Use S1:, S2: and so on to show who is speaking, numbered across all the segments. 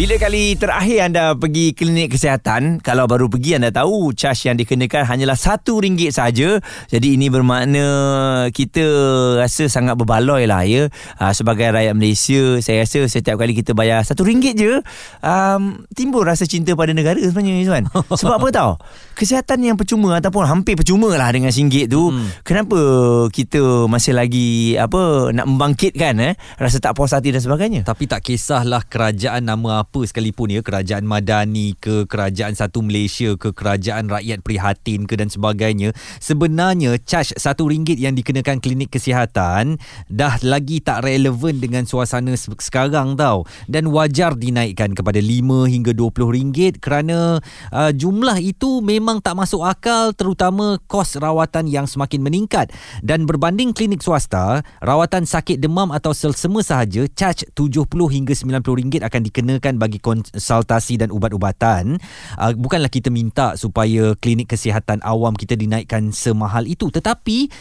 S1: Bila kali terakhir anda pergi klinik kesihatan, kalau baru pergi anda tahu cas yang dikenakan hanyalah RM1 saja. Jadi ini bermakna kita rasa sangat berbaloi lah ya. Uh, sebagai rakyat Malaysia, saya rasa setiap kali kita bayar RM1 je, um, timbul rasa cinta pada negara sebenarnya Izwan. Sebab apa tahu? Kesihatan yang percuma ataupun hampir percuma lah dengan RM1 tu. Hmm. Kenapa kita masih lagi apa nak membangkitkan eh rasa tak puas hati dan sebagainya?
S2: Tapi tak kisahlah kerajaan nama apa sekalipun ya kerajaan madani ke kerajaan satu Malaysia ke kerajaan rakyat prihatin ke dan sebagainya sebenarnya charge satu ringgit yang dikenakan klinik kesihatan dah lagi tak relevan dengan suasana sekarang tau. Dan wajar dinaikkan kepada 5 hingga 20 ringgit kerana uh, jumlah itu memang tak masuk akal terutama kos rawatan yang semakin meningkat. Dan berbanding klinik swasta rawatan sakit demam atau selsema sahaja charge 70 hingga 90 ringgit akan dikenakan bagi konsultasi dan ubat-ubatan uh, bukanlah kita minta supaya klinik kesihatan awam kita dinaikkan semahal itu tetapi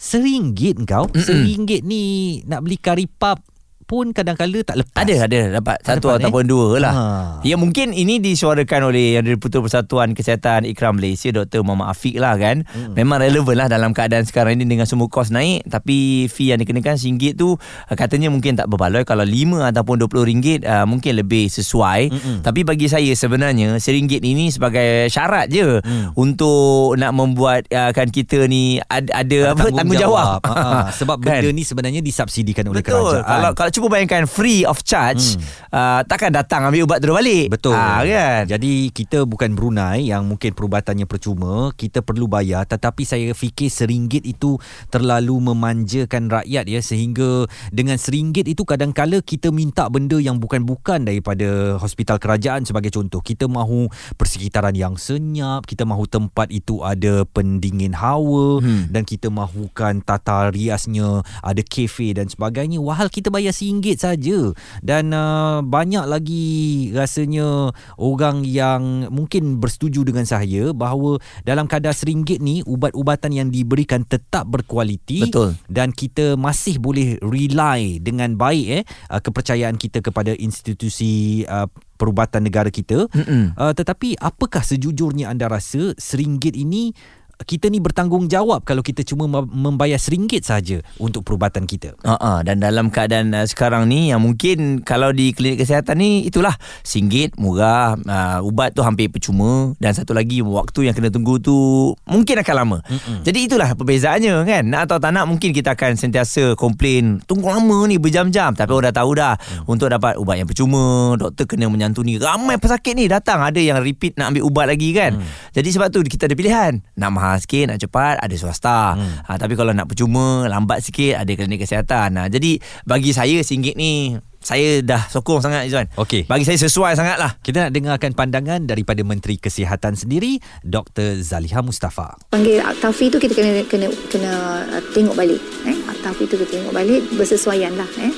S2: seringgit kau seringgit ni nak beli kari pap pun kadang-kala tak lepas.
S1: Ada, ada. Dapat satu dapat, ataupun eh? dua lah. Ha. Ya mungkin ini disuarakan oleh yang Diputus Persatuan Kesihatan Ikram Malaysia, Dr. Muhammad Afiq lah kan. Hmm. Memang relevan lah dalam keadaan sekarang ini dengan semua kos naik. Tapi fee yang dikenakan RM1 tu uh, katanya mungkin tak berbaloi. Kalau RM5 ataupun RM20 uh, mungkin lebih sesuai. Hmm. Tapi bagi saya sebenarnya RM1 ini sebagai syarat je hmm. untuk nak membuat uh, kan kita ni ada, ada apa tanggungjawab. Tanggung
S2: ha, ha. Sebab kan? benda ni sebenarnya disubsidikan oleh
S1: Betul.
S2: kerajaan.
S1: Kalau, kalau cuba bayangkan free of charge hmm. uh, takkan datang ambil ubat terus balik.
S2: Betul. Ha, kan? Jadi kita bukan Brunei yang mungkin perubatannya percuma. Kita perlu bayar. Tetapi saya fikir seringgit itu terlalu memanjakan rakyat ya. Sehingga dengan seringgit itu kadang-kala kita minta benda yang bukan-bukan daripada hospital kerajaan sebagai contoh. Kita mahu persekitaran yang senyap kita mahu tempat itu ada pendingin hawa hmm. dan kita mahukan tata riasnya ada kafe dan sebagainya. Wahal kita bayar seringgit RM1 saja. Dan uh, banyak lagi rasanya orang yang mungkin bersetuju dengan saya bahawa dalam kadar RM1 ni ubat-ubatan yang diberikan tetap berkualiti.
S1: Betul.
S2: dan kita masih boleh rely dengan baik eh uh, kepercayaan kita kepada institusi uh, perubatan negara kita. Uh, tetapi apakah sejujurnya anda rasa RM1 ini kita ni bertanggungjawab kalau kita cuma membayar seringgit saja untuk perubatan kita.
S1: Uh-uh, dan dalam keadaan uh, sekarang ni yang mungkin kalau di klinik kesihatan ni itulah singgit murah uh, ubat tu hampir percuma dan satu lagi waktu yang kena tunggu tu mungkin akan lama. Mm-mm. Jadi itulah perbezaannya kan. Nak atau tak nak mungkin kita akan sentiasa komplain tunggu lama ni berjam-jam tapi orang dah tahu dah mm. untuk dapat ubat yang percuma doktor kena menyantuni ramai pesakit ni datang ada yang repeat nak ambil ubat lagi kan. Mm. Jadi sebab tu kita ada pilihan nak mahal sikit nak cepat ada swasta hmm. ha, tapi kalau nak percuma lambat sikit ada klinik kesihatan ha, jadi bagi saya singgit ni saya dah sokong sangat Izwan.
S2: Okey.
S1: Bagi saya sesuai sangat lah.
S2: Kita nak dengarkan pandangan daripada Menteri Kesihatan sendiri, Dr. Zaliha Mustafa.
S3: Panggil Aktafi tu kita kena kena kena uh, tengok balik. Eh? Aktafi tu kita tengok balik bersesuaian lah. Eh?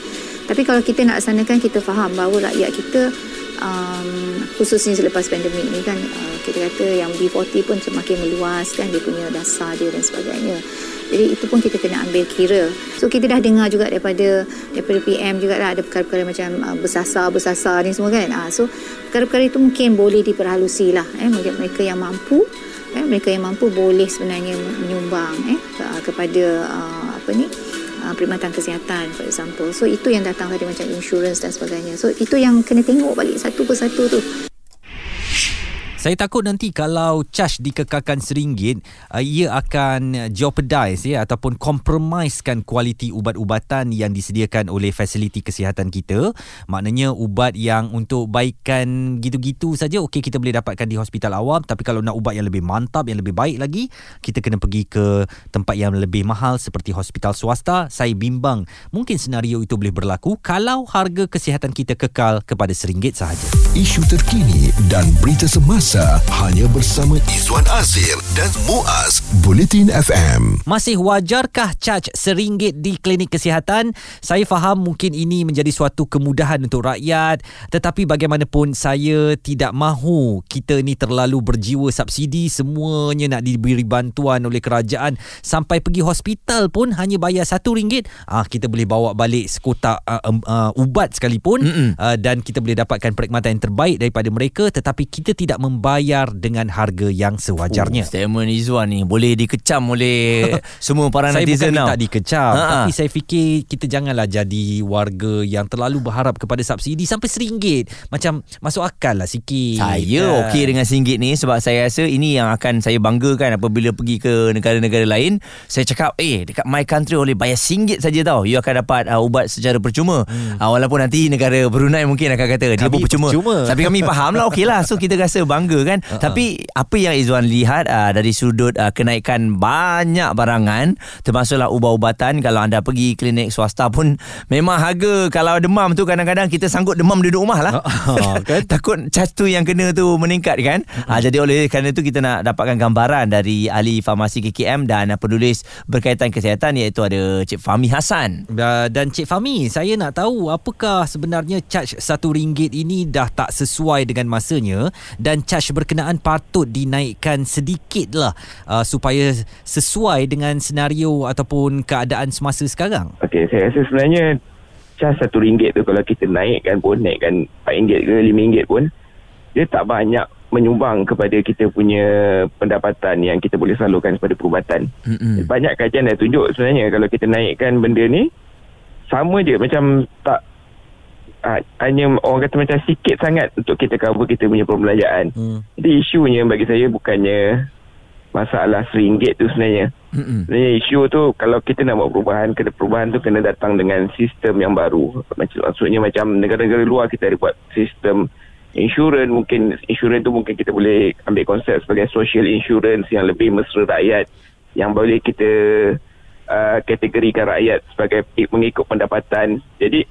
S3: Tapi kalau kita nak laksanakan, kita faham bahawa rakyat kita um, khususnya selepas pandemik ni kan uh, kita kata yang B40 pun semakin meluas kan dia punya dasar dia dan sebagainya. Jadi itu pun kita kena ambil kira. So kita dah dengar juga daripada daripada PM juga lah ada perkara-perkara macam uh, bersasar-bersasar ni semua kan. Uh, so perkara-perkara itu mungkin boleh diperhalusi lah eh, mereka yang mampu eh, mereka yang mampu boleh sebenarnya menyumbang eh, kepada uh, apa ni uh, perkhidmatan kesihatan for example. So itu yang datang tadi macam insurance dan sebagainya. So itu yang kena tengok balik satu persatu tu.
S2: Saya takut nanti kalau charge dikekalkan seringgit, uh, ia akan jeopardize ya ataupun compromisekan kualiti ubat-ubatan yang disediakan oleh fasiliti kesihatan kita. Maknanya ubat yang untuk baikkan gitu-gitu saja okey kita boleh dapatkan di hospital awam tapi kalau nak ubat yang lebih mantap, yang lebih baik lagi, kita kena pergi ke tempat yang lebih mahal seperti hospital swasta. Saya bimbang mungkin senario itu boleh berlaku kalau harga kesihatan kita kekal kepada seringgit sahaja.
S4: Isu terkini dan berita semasa Semasa hanya bersama Izwan Azir dan Muaz Bulletin FM.
S2: Masih wajarkah caj seringgit di klinik kesihatan? Saya faham mungkin ini menjadi suatu kemudahan untuk rakyat. Tetapi bagaimanapun saya tidak mahu kita ni terlalu berjiwa subsidi. Semuanya nak diberi bantuan oleh kerajaan. Sampai pergi hospital pun hanya bayar satu ringgit ah kita boleh bawa balik sekotak uh, um, uh, ubat sekalipun. Uh, dan kita boleh dapatkan perkhidmatan yang terbaik daripada mereka. Tetapi kita tidak membayar dengan harga yang sewajarnya.
S1: Oh, statement Izwan ni boleh dikecam oleh semua para
S2: saya
S1: netizen
S2: bukan
S1: tau.
S2: minta dikecam
S1: Ha-ha.
S2: Tapi saya fikir Kita janganlah jadi Warga yang terlalu berharap Kepada subsidi Sampai RM1 Macam Masuk akal lah sikit
S1: Saya
S2: Kan?
S1: okey dengan RM1 ni sebab saya rasa ini yang akan saya banggakan apabila pergi ke negara-negara lain. Saya cakap, eh dekat my country boleh bayar RM1 saja tau. You akan dapat uh, ubat secara percuma. Hmm. Uh, walaupun nanti negara Brunei mungkin akan kata dia
S2: Kami
S1: pun percuma.
S2: percuma.
S1: Tapi kami faham lah okey lah. So kita rasa bangga kan. Uh-huh. Tapi apa yang Izwan lihat uh, dari sudut uh, kenaikan banyak barangan termasuklah ubat-ubatan kalau anda pergi klinik swasta pun memang harga kalau demam tu kadang-kadang kita sanggup demam duduk rumah lah.
S2: Ah, kan?
S1: Takut cas tu yang kena tu meningkat kan. Ha, jadi oleh kerana itu kita nak dapatkan gambaran dari ahli farmasi KKM dan uh, penulis berkaitan kesihatan iaitu ada Cik Fahmi Hassan.
S2: Uh, Dan Cik Fahmi, saya nak tahu apakah sebenarnya charge RM1 ini dah tak sesuai dengan masanya dan charge berkenaan patut dinaikkan sedikit lah uh, supaya sesuai dengan senario ataupun keadaan semasa sekarang.
S5: Okey, saya rasa sebenarnya cas satu ringgit tu kalau kita naikkan pun naikkan RM4 ke RM5 pun dia tak banyak menyumbang kepada kita punya pendapatan yang kita boleh salurkan kepada perubatan.
S1: Mm-mm.
S5: Banyak kajian dah tunjuk sebenarnya kalau kita naikkan benda ni sama je macam tak hanya orang kata macam sikit sangat untuk kita cover kita punya perbelanjaan.
S2: Hmm.
S5: Jadi isunya bagi saya bukannya masalah RM1 tu sebenarnya.
S1: Mm-mm.
S5: Sebenarnya isu tu kalau kita nak buat perubahan, kena perubahan tu kena datang dengan sistem yang baru. Macam maksudnya macam negara-negara luar kita ada buat sistem insurans mungkin insurans tu mungkin kita boleh ambil konsep sebagai social insurance yang lebih mesra rakyat yang boleh kita uh, kategorikan rakyat sebagai mengikut pendapatan. Jadi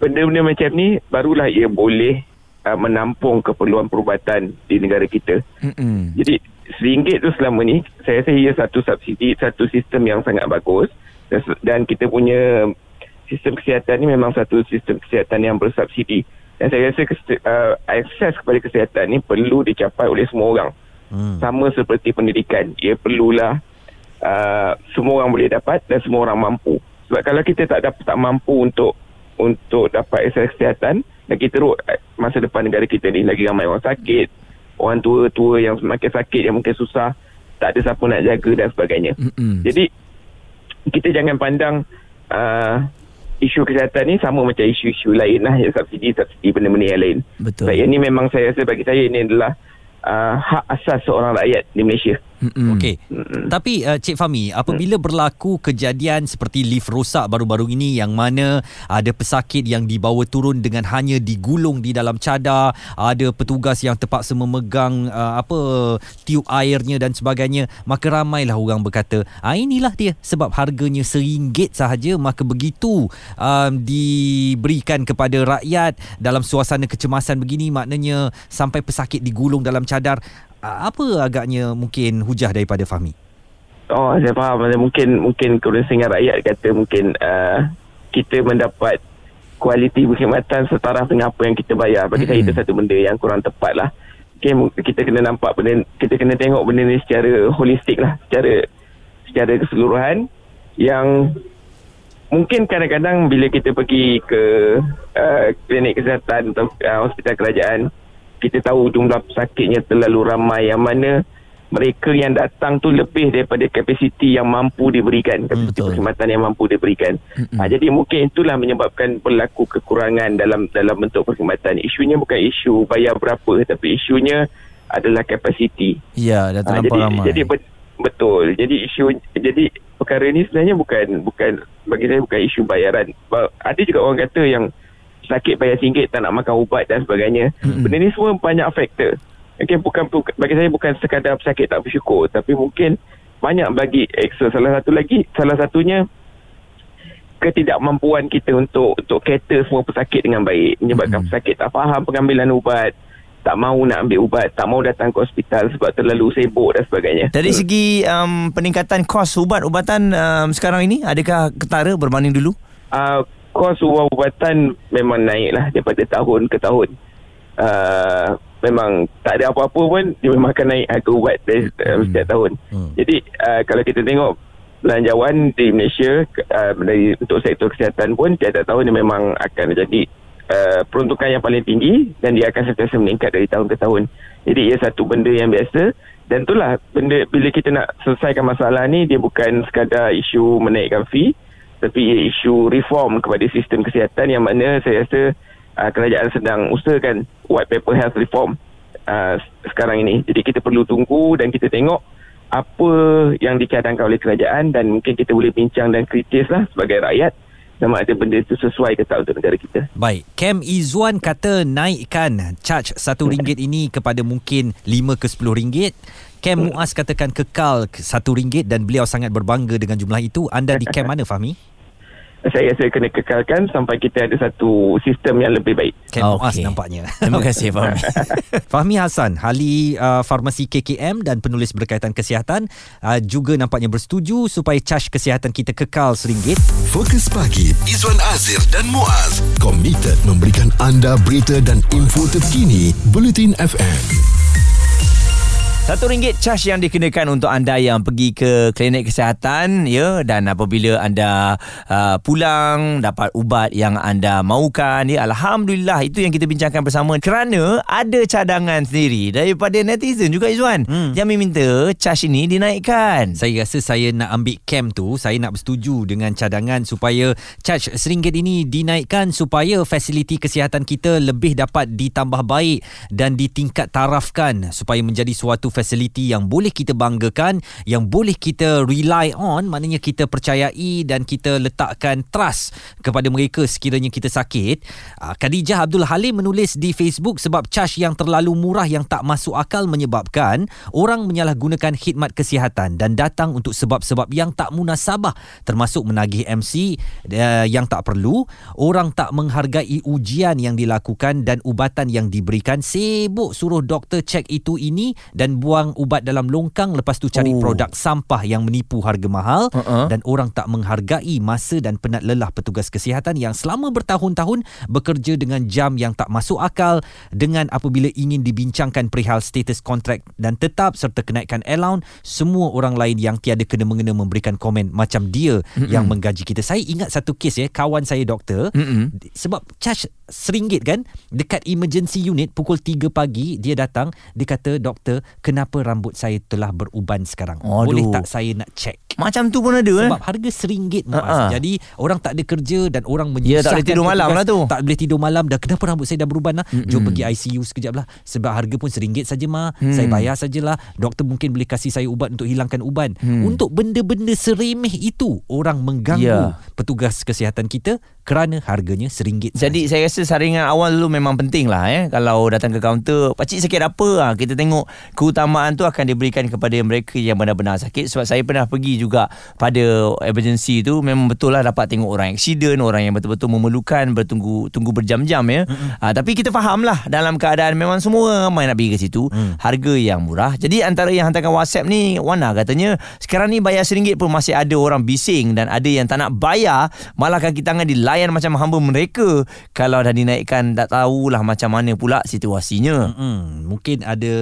S5: benda-benda macam ni barulah ia boleh uh, menampung keperluan perubatan di negara kita.
S1: Mm-mm.
S5: Jadi RM1 tu selama ni saya rasa ia satu subsidi, satu sistem yang sangat bagus dan, dan kita punya sistem kesihatan ni memang satu sistem kesihatan yang bersubsidi. Dan saya rasa kes- uh, akses kepada kesihatan ni perlu dicapai oleh semua orang.
S2: Hmm.
S5: Sama seperti pendidikan. Ia perlulah uh, semua orang boleh dapat dan semua orang mampu. Sebab kalau kita tak dapat tak mampu untuk untuk dapat akses kesihatan dan kita teruk uh, masa depan negara kita ni lagi ramai orang sakit, orang tua-tua yang semakin sakit yang mungkin susah, tak ada siapa nak jaga dan sebagainya.
S1: Mm-mm.
S5: Jadi kita jangan pandang uh, isu kesihatan ni sama macam isu-isu lain lah yang subsidi-subsidi benda-benda yang lain.
S1: Betul.
S5: Sebab yang ni memang saya rasa bagi saya ini adalah uh, hak asas seorang rakyat di Malaysia.
S1: Mm-mm.
S2: Okey. Tapi uh, Cik Fahmi, apabila berlaku kejadian seperti lift rosak baru-baru ini yang mana ada pesakit yang dibawa turun dengan hanya digulung di dalam cadar, ada petugas yang terpaksa memegang uh, apa tiup airnya dan sebagainya, maka ramailah orang berkata, "Ah inilah dia sebab harganya seringgit sahaja maka begitu um, diberikan kepada rakyat dalam suasana kecemasan begini maknanya sampai pesakit digulung dalam cadar." Apa agaknya mungkin hujah daripada Fahmi?
S5: Oh, saya faham. Mungkin mungkin kerusingan rakyat kata mungkin uh, kita mendapat kualiti perkhidmatan setaraf dengan apa yang kita bayar. Bagi saya itu satu benda yang kurang tepat lah. Okay, kita kena nampak benda, kita kena tengok benda ni secara holistik lah. Secara, secara keseluruhan yang mungkin kadang-kadang bila kita pergi ke uh, klinik kesihatan atau uh, hospital kerajaan, kita tahu jumlah pesakitnya terlalu ramai yang mana mereka yang datang tu lebih daripada kapasiti yang mampu diberikan kapasiti
S1: betul.
S5: perkhidmatan yang mampu diberikan ha, jadi mungkin itulah menyebabkan berlaku kekurangan dalam dalam bentuk perkhidmatan isunya bukan isu bayar berapa tapi isunya adalah kapasiti
S1: Ya, dah
S5: Ha,
S1: terlampau
S5: jadi
S1: ramai.
S5: jadi bet, betul. Jadi isu jadi perkara ni sebenarnya bukan bukan bagi saya bukan isu bayaran. Ba- Ada juga orang kata yang sakit bayar RM1 tak nak makan ubat dan sebagainya. Mm-hmm. Benda ni semua banyak faktor. Mungkin bukan bukan- bagi saya bukan sekadar pesakit tak bersyukur tapi mungkin banyak bagi eksternal salah satu lagi salah satunya ketidakmampuan kita untuk untuk cater semua pesakit dengan baik menyebabkan mm-hmm. pesakit tak faham pengambilan ubat tak mau nak ambil ubat, tak mau datang ke hospital sebab terlalu sibuk dan sebagainya.
S1: Dari segi um, peningkatan kos ubat-ubatan um, sekarang ini, adakah ketara berbanding dulu?
S5: Uh, kos ubat-ubatan memang naik lah daripada tahun ke tahun. Uh, memang tak ada apa-apa pun dia memang akan naik harga ubat dari uh, setiap tahun.
S2: Hmm.
S5: Jadi uh, kalau kita tengok belanjawan di Malaysia uh, dari untuk sektor kesihatan pun tiap-tiap tahun dia memang akan jadi uh, peruntukan yang paling tinggi dan dia akan sentiasa meningkat dari tahun ke tahun. Jadi ia satu benda yang biasa dan itulah benda bila kita nak selesaikan masalah ni dia bukan sekadar isu menaikkan fee tapi ia isu reform kepada sistem kesihatan yang mana saya rasa uh, kerajaan sedang usahakan white paper health reform uh, sekarang ini. Jadi kita perlu tunggu dan kita tengok apa yang dicadangkan oleh kerajaan dan mungkin kita boleh bincang dan kritis lah sebagai rakyat sama ada benda itu sesuai ke tak untuk negara kita.
S2: Baik, Kem Izzuan kata naikkan charge RM1 ini kepada mungkin RM5 ke RM10. Kem Muaz katakan kekal RM1 dan beliau sangat berbangga dengan jumlah itu. Anda di Kem mana Fahmi?
S5: Saya rasa kena kekalkan sampai kita ada satu sistem yang lebih baik.
S2: Kem
S1: Okey.
S2: Muaz nampaknya.
S1: Terima kasih, Fahmi.
S2: Fahmi Hassan, ahli uh, farmasi KKM dan penulis berkaitan kesihatan uh, juga nampaknya bersetuju supaya charge kesihatan kita kekal RM1.
S4: Fokus pagi Izwan Azir dan Muaz komited memberikan anda berita dan info terkini Bulletin FM.
S1: Satu ringgit charge yang dikenakan untuk anda yang pergi ke klinik kesihatan ya dan apabila anda uh, pulang dapat ubat yang anda mahukan ya alhamdulillah itu yang kita bincangkan bersama kerana ada cadangan sendiri daripada netizen juga Izwan hmm. yang meminta charge ini dinaikkan.
S2: Saya rasa saya nak ambil camp tu Saya nak bersetuju dengan cadangan Supaya charge RM1 ini dinaikkan Supaya fasiliti kesihatan kita Lebih dapat ditambah baik Dan ditingkat tarafkan Supaya menjadi suatu fasiliti yang boleh kita banggakan Yang boleh kita rely on Maknanya kita percayai Dan kita letakkan trust Kepada mereka sekiranya kita sakit. Ah, Khadijah Abdul Halim menulis di Facebook Sebab charge yang terlalu murah Yang tak masuk akal menyebabkan Orang menyalahgunakan khidmat kesihatan Dan datang untuk sebab-sebab yang tak munasabah Termasuk menagih MC uh, yang tak perlu Orang tak menghargai ujian yang dilakukan Dan ubatan yang diberikan. Sibuk suruh doktor cek itu ini Dan buang ubat dalam longkang Lepas tu cari
S1: Oh.
S2: produk sampah yang menipu harga mahal
S1: Uh-uh.
S2: Dan orang tak menghargai masa dan penat lelah petugas kesihatan Yang selama bertahun-tahun bekerja dengan jam yang tak masuk akal Dengan apabila ingin dibincangkan perihal status kontrak Dan tetap serta kenaikan allowance Semua orang lain yang tiada kena-mengena memberikan komen Macam dia mm yang menggaji kita Saya ingat satu kes ya Kawan saya doktor
S1: Mm-mm.
S2: sebab charge RM1 kan dekat emergency unit pukul 3 pagi dia datang dia kata doktor kenapa rambut saya telah beruban sekarang
S1: Aduh.
S2: boleh tak saya nak check
S1: Macam tu pun ada eh.
S2: sebab harga RM1 Muaz.
S1: Ha-ha.
S2: Jadi orang tak ada kerja dan orang
S1: Ya,
S2: menyusahkan
S1: tak boleh tidur malam lah tu.
S2: Tak boleh tidur malam dah. Kenapa rambut saya dah beruban lah?
S1: Mm-mm.
S2: Jom pergi ICU sekejap lah. Sebab harga pun RM1 saja mah. Saya bayar sajalah. Doktor mungkin boleh kasih saya ubat untuk hilangkan uban. Untuk benda-benda seremeh itu orang mengganggu
S1: Ya.
S2: petugas kesihatan kita kerana harganya RM1
S1: Jadi saya rasa saringan awal dulu memang penting lah eh. Kalau datang ke kaunter, pakcik sakit apa ha, Kita tengok keutamaan tu akan diberikan kepada mereka yang benar-benar sakit. Sebab saya pernah pergi juga pada emergency tu Memang betul lah dapat tengok orang accident Orang yang betul-betul memerlukan bertunggu tunggu berjam-jam ya. Ha, Tapi kita faham lah dalam keadaan memang semua ramai nak pergi ke situ
S2: Mm.
S1: Harga yang murah. Jadi antara yang hantarkan WhatsApp ni Wana katanya Sekarang ni bayar RM1 pun masih ada orang bising Dan ada yang tak nak bayar Malah kaki tangan dilayan macam hamba mereka. Kalau dah dinaikkan Tak tahulah macam mana pula situasinya.
S2: Hmm, mungkin ada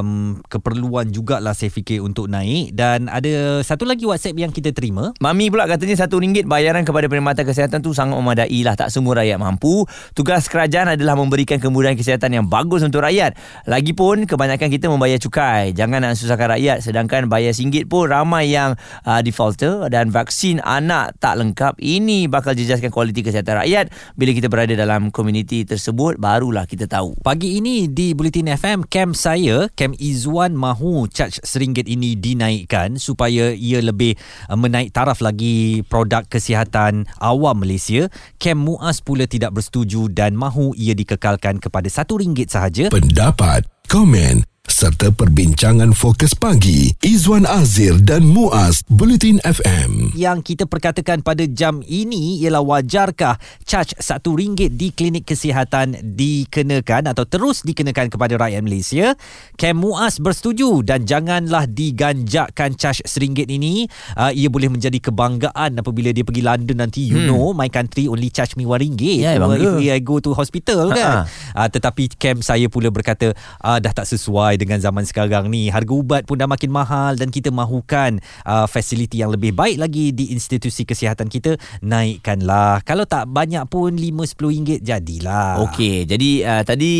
S2: um, keperluan jugalah saya fikir untuk naik dan ada satu lagi WhatsApp yang kita terima.
S1: Mami pula katanya RM1 bayaran kepada perkhidmatan kesihatan tu sangat memadai lah. Tak semua rakyat mampu. Tugas kerajaan adalah memberikan kemudahan kesihatan yang bagus untuk rakyat. Lagipun kebanyakan kita membayar cukai. Jangan nak susahkan rakyat. Sedangkan bayar RM1 pun ramai yang uh, defaulter dan vaksin anak tak lengkap. Ini bakal jejaskan kualiti kesihatan rakyat. Bila kita berada dalam komuniti tersebut, barulah kita tahu.
S2: Pagi ini di Bulletin FM, camp saya, camp Izzuan mahu charge RM1 ini dinaikkan supaya ia lebih uh, menaik taraf lagi produk kesihatan awam Malaysia. Camp Muaz pula tidak bersetuju dan mahu ia dikekalkan kepada RM1 sahaja.
S4: Pendapat, komen serta perbincangan fokus pagi Izwan Azir dan Muaz Bulletin FM.
S2: Yang kita perkatakan pada jam ini ialah wajarkah caj RM1 di klinik kesihatan dikenakan atau terus dikenakan kepada rakyat Malaysia? Kem Muaz bersetuju dan janganlah diganjakkan caj RM1 ini. Uh, ia boleh menjadi kebanggaan apabila dia pergi London nanti. You
S1: Hmm.
S2: know, my country only charge me RM1.
S1: Ya, bangga.
S2: If I go to hospital kan.
S1: Ha-ha.
S2: Uh, tetapi Kem saya pula berkata uh, dah tak sesuai dengan zaman sekarang ni. Harga ubat pun dah makin mahal dan kita mahukan uh, fasiliti yang lebih baik lagi di institusi kesihatan kita. Naikkanlah. Kalau tak banyak pun RM5-10 jadilah.
S1: Okey, jadi uh, tadi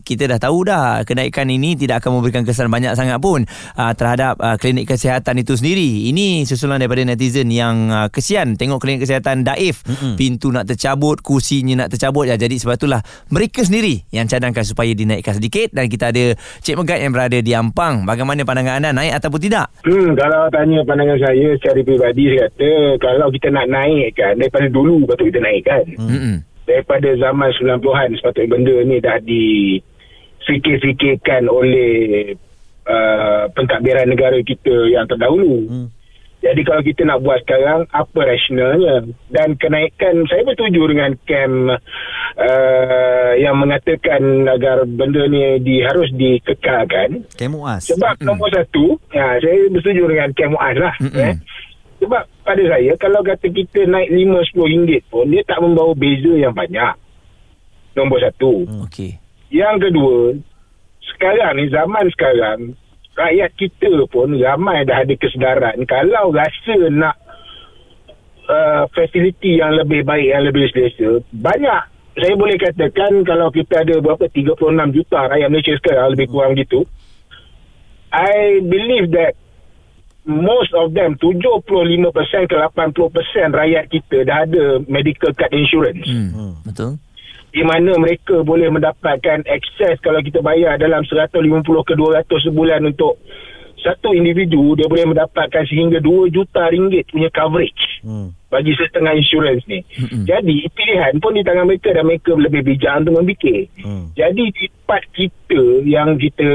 S1: kita dah tahu dah kenaikan ini tidak akan memberikan kesan banyak sangat pun uh, terhadap uh, klinik kesihatan itu sendiri. Ini susulan daripada netizen yang uh, kesian tengok klinik kesihatan daif, mm-hmm. pintu nak tercabut, kursinya nak tercabut ya. Jadi sebab itulah mereka sendiri yang cadangkan supaya dinaikkan sedikit dan kita ada Cik Megat yang berada di Ampang. Bagaimana pandangan anda naik ataupun tidak?
S6: Hmm, kalau tanya pandangan saya secara peribadi saya kata kalau kita nak naikkan daripada dulu patut kita naikkan. Hmm.
S1: Hmm.
S6: Daripada zaman 90-an sepatutnya benda ni dah difikir-fikirkan oleh uh, pentadbiran negara kita yang terdahulu. Hmm. Jadi kalau kita nak buat sekarang apa rasionalnya dan kenaikan saya bersetuju dengan kem uh, yang mengatakan agar benda ni di, harus dikekalkan
S2: Kem Muaz.
S6: sebab mm. nombor satu, ya, saya bersetuju dengan Kem Muaz lah.
S1: Mm-mm.
S6: Eh. Sebab pada saya, kalau kata kita naik RM5-10 pun, dia tak membawa beza yang banyak. Nombor satu. Mm.
S1: Okey.
S6: Yang kedua, sekarang ni, zaman sekarang, rakyat kita pun ramai dah ada kesedaran. Kalau rasa nak uh, fasiliti yang lebih baik, yang lebih selesa, banyak. Saya boleh katakan kalau kita ada berapa 36 juta rakyat Malaysia sekarang lebih kurang gitu. I believe that most of them 75% ke 80% rakyat kita dah ada medical card insurance.
S1: Hmm. hmm. Betul?
S6: Di mana mereka boleh mendapatkan akses kalau kita bayar dalam 150 ke 200 sebulan untuk satu individu dia boleh mendapatkan sehingga 2 juta ringgit punya coverage
S2: Hmm.
S6: bagi setengah insurans ni. Mm-hmm. Jadi pilihan pun di tangan mereka dan mereka lebih bijak untuk memfikir.
S2: Hmm.
S6: Jadi di tempat kita yang kita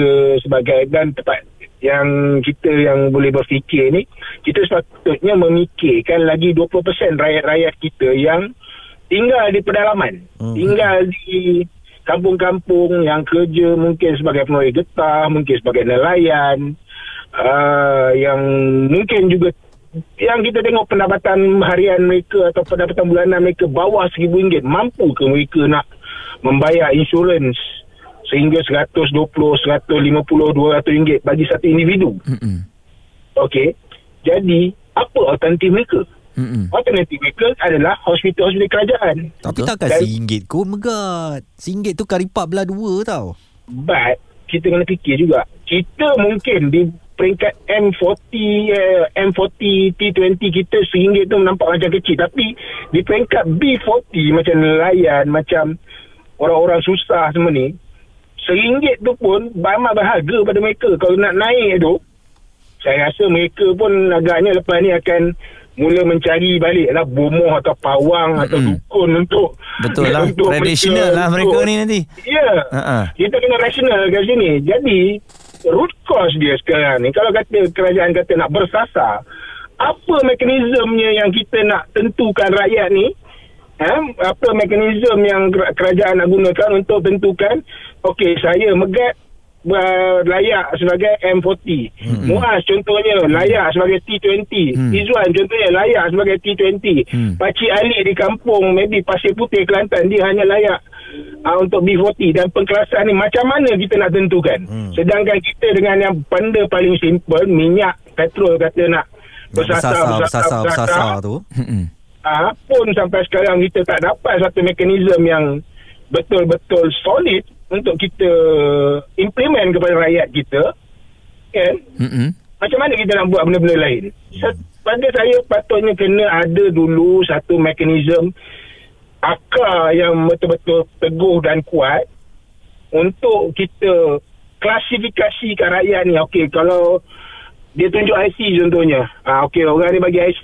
S6: sebagai dan tempat yang kita yang boleh berfikir ni kita sepatutnya memikirkan lagi 20% rakyat-rakyat kita yang tinggal di pedalaman,
S2: Hmm.
S6: tinggal di kampung-kampung yang kerja mungkin sebagai pegawai getah, mungkin sebagai nelayan, uh, yang mungkin juga yang kita tengok pendapatan harian mereka atau pendapatan bulanan mereka bawah RM1,000 mampu ke mereka nak membayar insurans sehingga 120, 150, 200 ringgit bagi satu individu.
S1: Hmm.
S6: Okey. Jadi, apa alternatif mereka?
S1: Hmm.
S6: Alternatif mereka adalah hospital-hospital kerajaan.
S2: Tapi
S1: Betul.
S2: takkan
S6: Dan-
S2: RM1 kot megat. RM1 tu karipak belah dua tau.
S6: But, kita kena fikir juga. Kita mungkin di peringkat M40, eh, M40, T20 kita RM1 tu nampak macam kecil. Tapi, di peringkat B40 macam nelayan, macam orang-orang susah semua ni, RM1 tu pun amat berharga pada mereka. Kalau nak naik tu, saya rasa mereka pun agaknya lepas ni akan mula mencari balik lah bomoh atau pawang mm atau dukun untuk
S1: Betul lah.
S6: untuk
S1: Tradisional lah mereka ni nanti.
S6: Ya.
S1: Ha-ha.
S6: Kita kena rasional kat sini. Jadi root cause dia sekarang ni kalau kata kerajaan kata nak bersasar apa mekanismenya yang kita nak tentukan rakyat ni Ha? Apa mekanisme yang ker- kerajaan nak gunakan untuk tentukan okey saya megat uh, layak sebagai M40 hmm. Muaz contohnya layak sebagai T20
S1: Hmm.
S6: Izzuan contohnya layak sebagai T20
S1: Hmm.
S6: Pakcik Ali di kampung maybe Pasir Putih Kelantan dia hanya layak uh, untuk B40 dan pengkelasan ni macam mana kita nak tentukan
S2: Hmm.
S6: sedangkan kita dengan yang benda paling simple minyak petrol kata nak
S2: Bersasar, bersasar, bersasar tu.
S6: Uh, pun sampai sekarang kita tak dapat satu mekanisme yang betul-betul solid untuk kita implement kepada rakyat kita kan?
S1: Hmm.
S6: macam mana kita nak buat benda-benda lain? Pada saya patutnya kena ada dulu satu mekanisme akar yang betul-betul teguh dan kuat untuk kita klasifikasikan rakyat ni. Okey kalau dia tunjuk IC contohnya. Ah okey orang ni bagi IC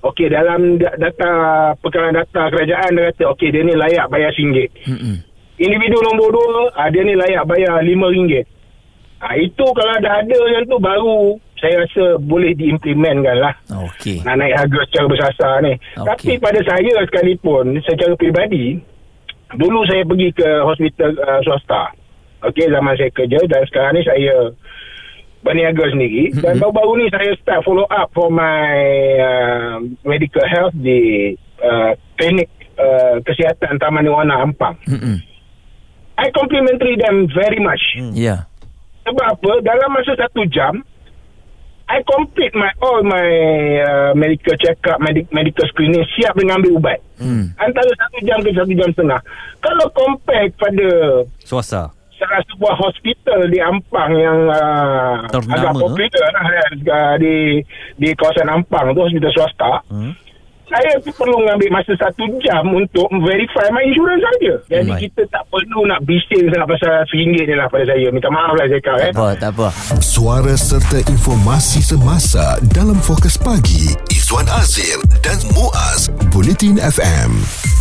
S6: okey dalam da- data perkalaan data kerajaan dia kata okey dia ni layak bayar RM1
S1: Hmm.
S6: Individu nombor dua ah, dia ni layak bayar RM5 Ha, itu kalau dah ada yang tu baru saya rasa boleh diimplementkan lah.
S1: Okey.
S6: Nak naik harga secara bersasar ni.
S1: Okey.
S6: Tapi pada saya sekalipun, secara peribadi, dulu saya pergi ke hospital uh, swasta. Okey, zaman saya kerja dan sekarang ni saya berniaga sendiri. Mm-hmm. Dan baru-baru ni saya start follow up for my uh, medical health di uh, klinik uh, kesihatan Taman Nirwana Ampang.
S1: Mm-mm.
S6: I complimentary them very much.
S1: Ya.
S6: Sebab apa? Dalam masa satu jam, I complete my all my uh, medical check-up, medic, medical screening, siap dengan ambil ubat.
S1: Hmm.
S6: Antara satu jam ke satu jam setengah. Kalau compare kepada
S2: Swasta.
S6: salah sebuah hospital di Ampang yang uh,
S2: Ternama.
S6: agak popular lah uh, di di kawasan Ampang tu hospital swasta.
S2: Hmm.
S6: Saya perlu mengambil masa satu jam untuk verify my insurance saja. Jadi
S2: Right.
S6: kita tak perlu nak bising sangat pasal RM1 ni lah pada saya. Minta maaf lah saya cakap eh.
S1: Tak apa, tak apa.
S4: Suara serta informasi semasa dalam Fokus Pagi Izwan Azir dan Muaz Bulletin FM.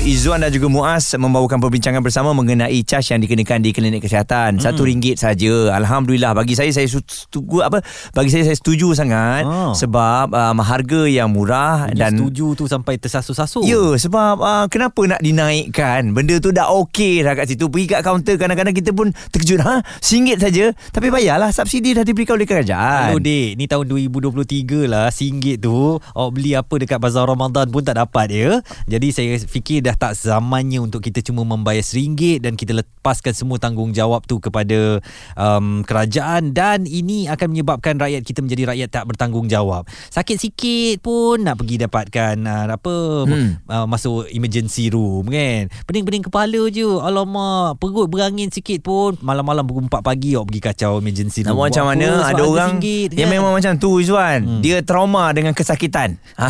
S1: Izzuan dan juga Muaz membawakan perbincangan bersama mengenai cas yang dikenakan di klinik kesihatan. Satu ringgit saja. Alhamdulillah bagi saya saya setuju apa? Bagi saya saya setuju sangat
S2: Ah.
S1: sebab um, harga yang murah
S2: Dan
S1: dan
S2: setuju tu sampai tersasul-sasul.
S1: Ya sebab uh, kenapa nak dinaikkan Benda tu dah okey dah kat situ Pergi kat kaunter Kadang-kadang kita pun terkejut ha? RM1 saja Tapi bayarlah Subsidi dah diberikan oleh kerajaan
S2: Hello dek Ni tahun 2023 lah RM1 tu Awak beli apa dekat Bazar Ramadan pun tak dapat ya Jadi saya fikir dah tak zamannya Untuk kita cuma membayar RM1 Dan kita lepaskan semua tanggungjawab tu Kepada um, kerajaan Dan ini akan menyebabkan rakyat kita menjadi rakyat tak bertanggungjawab Sakit sikit pun nak pergi dapatkan uh, Apa
S1: Hmm.
S2: uh, Masuk emergency room kan Pening-pening kepala je Alamak Perut berangin sikit pun Malam-malam pukul 4 pagi Awak pergi kacau emergency room
S1: buat macam mana? Ada orang
S2: RM1,
S1: Yang
S2: kan?
S1: memang macam tu Izzuan
S2: Hmm.
S1: Dia trauma dengan kesakitan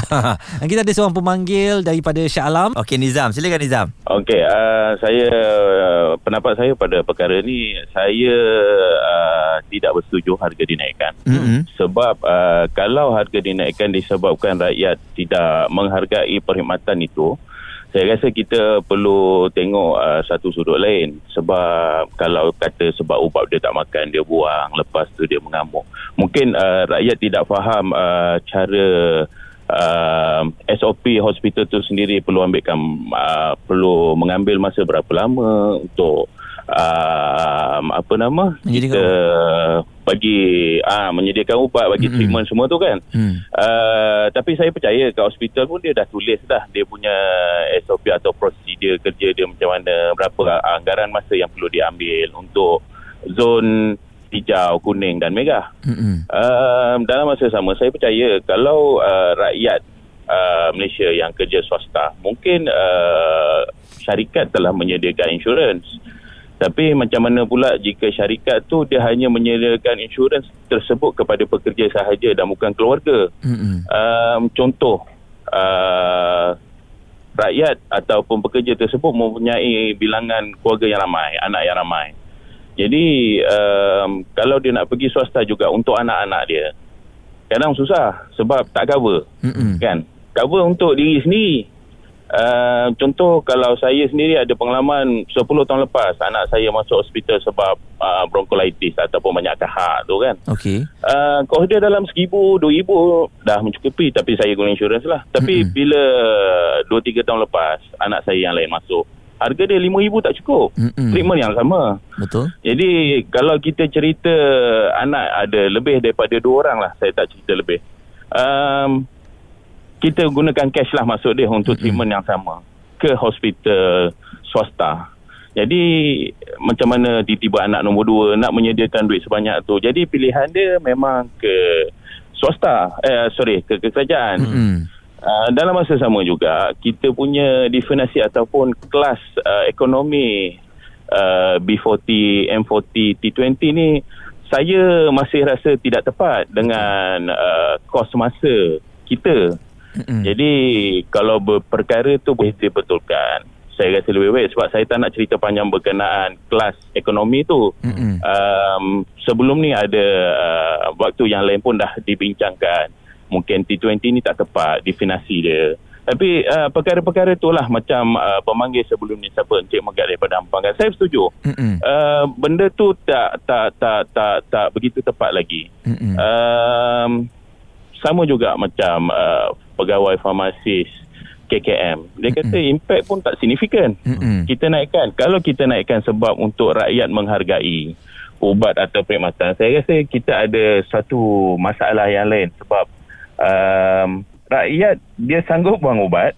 S2: kita ada seorang pemanggil daripada Shah Alam.
S1: Okey Nizam Silakan Nizam
S7: Okey, uh, saya uh, pendapat saya pada perkara ni saya uh, tidak bersetuju harga dinaikkan.
S1: Mm-mm.
S7: Sebab uh, kalau harga dinaikkan disebabkan rakyat tidak menghargai perkhidmatan itu, saya rasa kita perlu tengok uh, satu sudut lain. Sebab kalau kata sebab ubat dia tak makan, dia buang, lepas tu dia mengamuk. Mungkin uh, rakyat tidak faham uh, cara uh, SOP hospital tu sendiri perlu ambilkan uh, perlu mengambil masa berapa lama untuk uh, apa nama
S1: Menyediakan
S7: kita bagi ah menyediakan ubat bagi
S1: Mm-mm.
S7: treatment semua tu kan
S1: Hmm.
S7: Uh, tapi saya percaya kat hospital pun dia dah tulis dah dia punya SOP atau prosedur kerja dia macam mana berapa anggaran masa yang perlu diambil untuk zon hijau, kuning dan merah.
S1: Mm-mm.
S7: Uh, dalam masa sama saya percaya kalau uh, rakyat uh, Malaysia yang kerja swasta mungkin uh, syarikat telah menyediakan insurans tapi macam mana pula jika syarikat tu dia hanya menyediakan insurans tersebut kepada pekerja sahaja dan bukan keluarga
S1: Mm-mm.
S7: um, contoh uh, rakyat ataupun pekerja tersebut mempunyai bilangan keluarga yang ramai anak yang ramai jadi um, kalau dia nak pergi swasta juga untuk anak-anak dia kadang susah sebab tak cover
S1: Mm-mm.
S7: kan cover untuk diri sendiri uh, contoh kalau saya sendiri ada pengalaman 10 tahun lepas anak saya masuk hospital sebab uh, bronchiolitis ataupun banyak kahak tu kan
S1: Okey
S7: Uh, kos dia dalam seribu, dua ribu dah mencukupi tapi saya guna insurans lah. Tapi
S1: Mm-mm.
S7: bila dua tiga tahun lepas anak saya yang lain masuk, harga dia lima ribu tak cukup.
S1: Mm-mm.
S7: Treatment yang sama.
S1: Betul
S7: Jadi kalau kita cerita anak ada lebih daripada dua orang lah, saya tak cerita lebih. Um, kita gunakan cash lah masuk dia untuk
S1: Mm-mm.
S7: treatment yang sama ke hospital swasta. Jadi macam mana tiba-tiba anak nombor dua nak menyediakan duit sebanyak tu. Jadi pilihan dia memang ke swasta. Eh sorry ke, ke kerajaan.
S1: Mm-mm.
S7: Uh, dalam masa sama juga kita punya definisi ataupun kelas uh, ekonomi uh, B40, M40, T20 ni saya masih rasa tidak tepat dengan uh, kos masa kita.
S1: Mm-mm.
S7: Jadi kalau berperkara tu boleh dibetulkan. Saya rasa lebih baik sebab saya tak nak cerita panjang berkenaan kelas ekonomi tu.
S1: Mm-mm.
S7: Um, sebelum ni ada uh, waktu yang lain pun dah dibincangkan. Mungkin T20 ni tak tepat definisi dia. Tapi uh, perkara-perkara itulah macam uh, pemanggil sebelum ni siapa Encik Megat daripada Ampang kan. Saya setuju.
S1: Mm-mm.
S7: Uh, benda tu tak tak tak tak tak begitu tepat lagi.
S1: Mm-mm.
S7: Um, sama juga macam uh, pegawai farmasis KKM. Dia kata impact pun tak signifikan.
S1: Mm-mm.
S7: Kita naikkan. Kalau kita naikkan sebab untuk rakyat menghargai ubat atau perkhidmatan, saya rasa kita ada satu masalah yang lain sebab um, rakyat dia sanggup buang ubat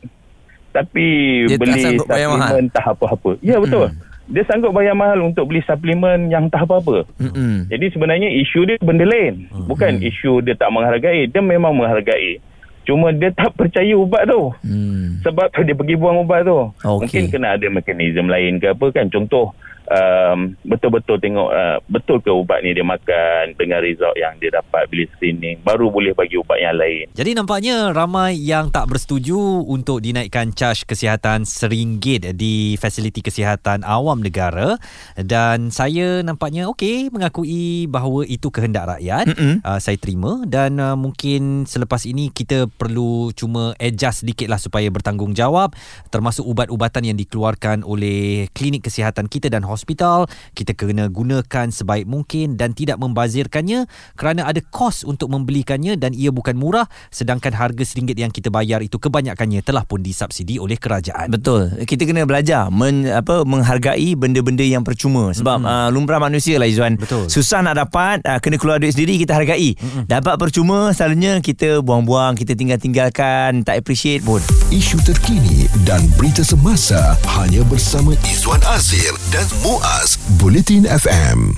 S7: tapi
S1: Dia
S7: beli suplemen tak apa-apa. Ya betul. Dia sanggup bayar mahal untuk beli suplemen yang tak apa-apa.
S1: Mm-mm.
S7: Jadi sebenarnya isu dia benda lain. Bukan isu dia tak menghargai. Dia memang menghargai. Cuma dia tak percaya ubat tu.
S1: Hmm.
S7: Sebab tu dia pergi buang ubat tu.
S1: Okey.
S7: Mungkin kena ada mekanisme lain ke apa kan. Contoh um, betul-betul tengok uh, betul ke ubat ni dia makan dengan result yang dia dapat bila screening. Baru boleh bagi ubat yang lain.
S2: Jadi nampaknya ramai yang tak bersetuju untuk dinaikkan caj kesihatan RM1 di fasiliti kesihatan awam negara dan saya nampaknya okey mengakui bahawa itu kehendak rakyat.
S1: Mm-mm.
S2: Uh, saya terima dan uh, mungkin selepas ini kita perlu cuma adjust sedikit lah supaya bertanggungjawab termasuk ubat-ubatan yang dikeluarkan oleh klinik kesihatan kita dan hospital kita kena gunakan sebaik mungkin dan tidak membazirkannya kerana ada kos untuk membelikannya dan ia bukan murah sedangkan harga RM1 yang kita bayar itu kebanyakannya telah pun disubsidi oleh kerajaan.
S1: Betul. Kita kena belajar men, apa menghargai benda-benda yang percuma sebab mm-hmm. uh, lumrah manusia lah Izwan.
S2: Betul.
S1: Susah nak dapat uh, kena keluar duit sendiri kita hargai. Mm-hmm. Dapat percuma selalunya kita buang-buang, kita tinggal-tinggalkan, tak appreciate pun.
S4: Isu terkini dan berita semasa hanya bersama Izwan Azir dan Muaz Bulletin FM.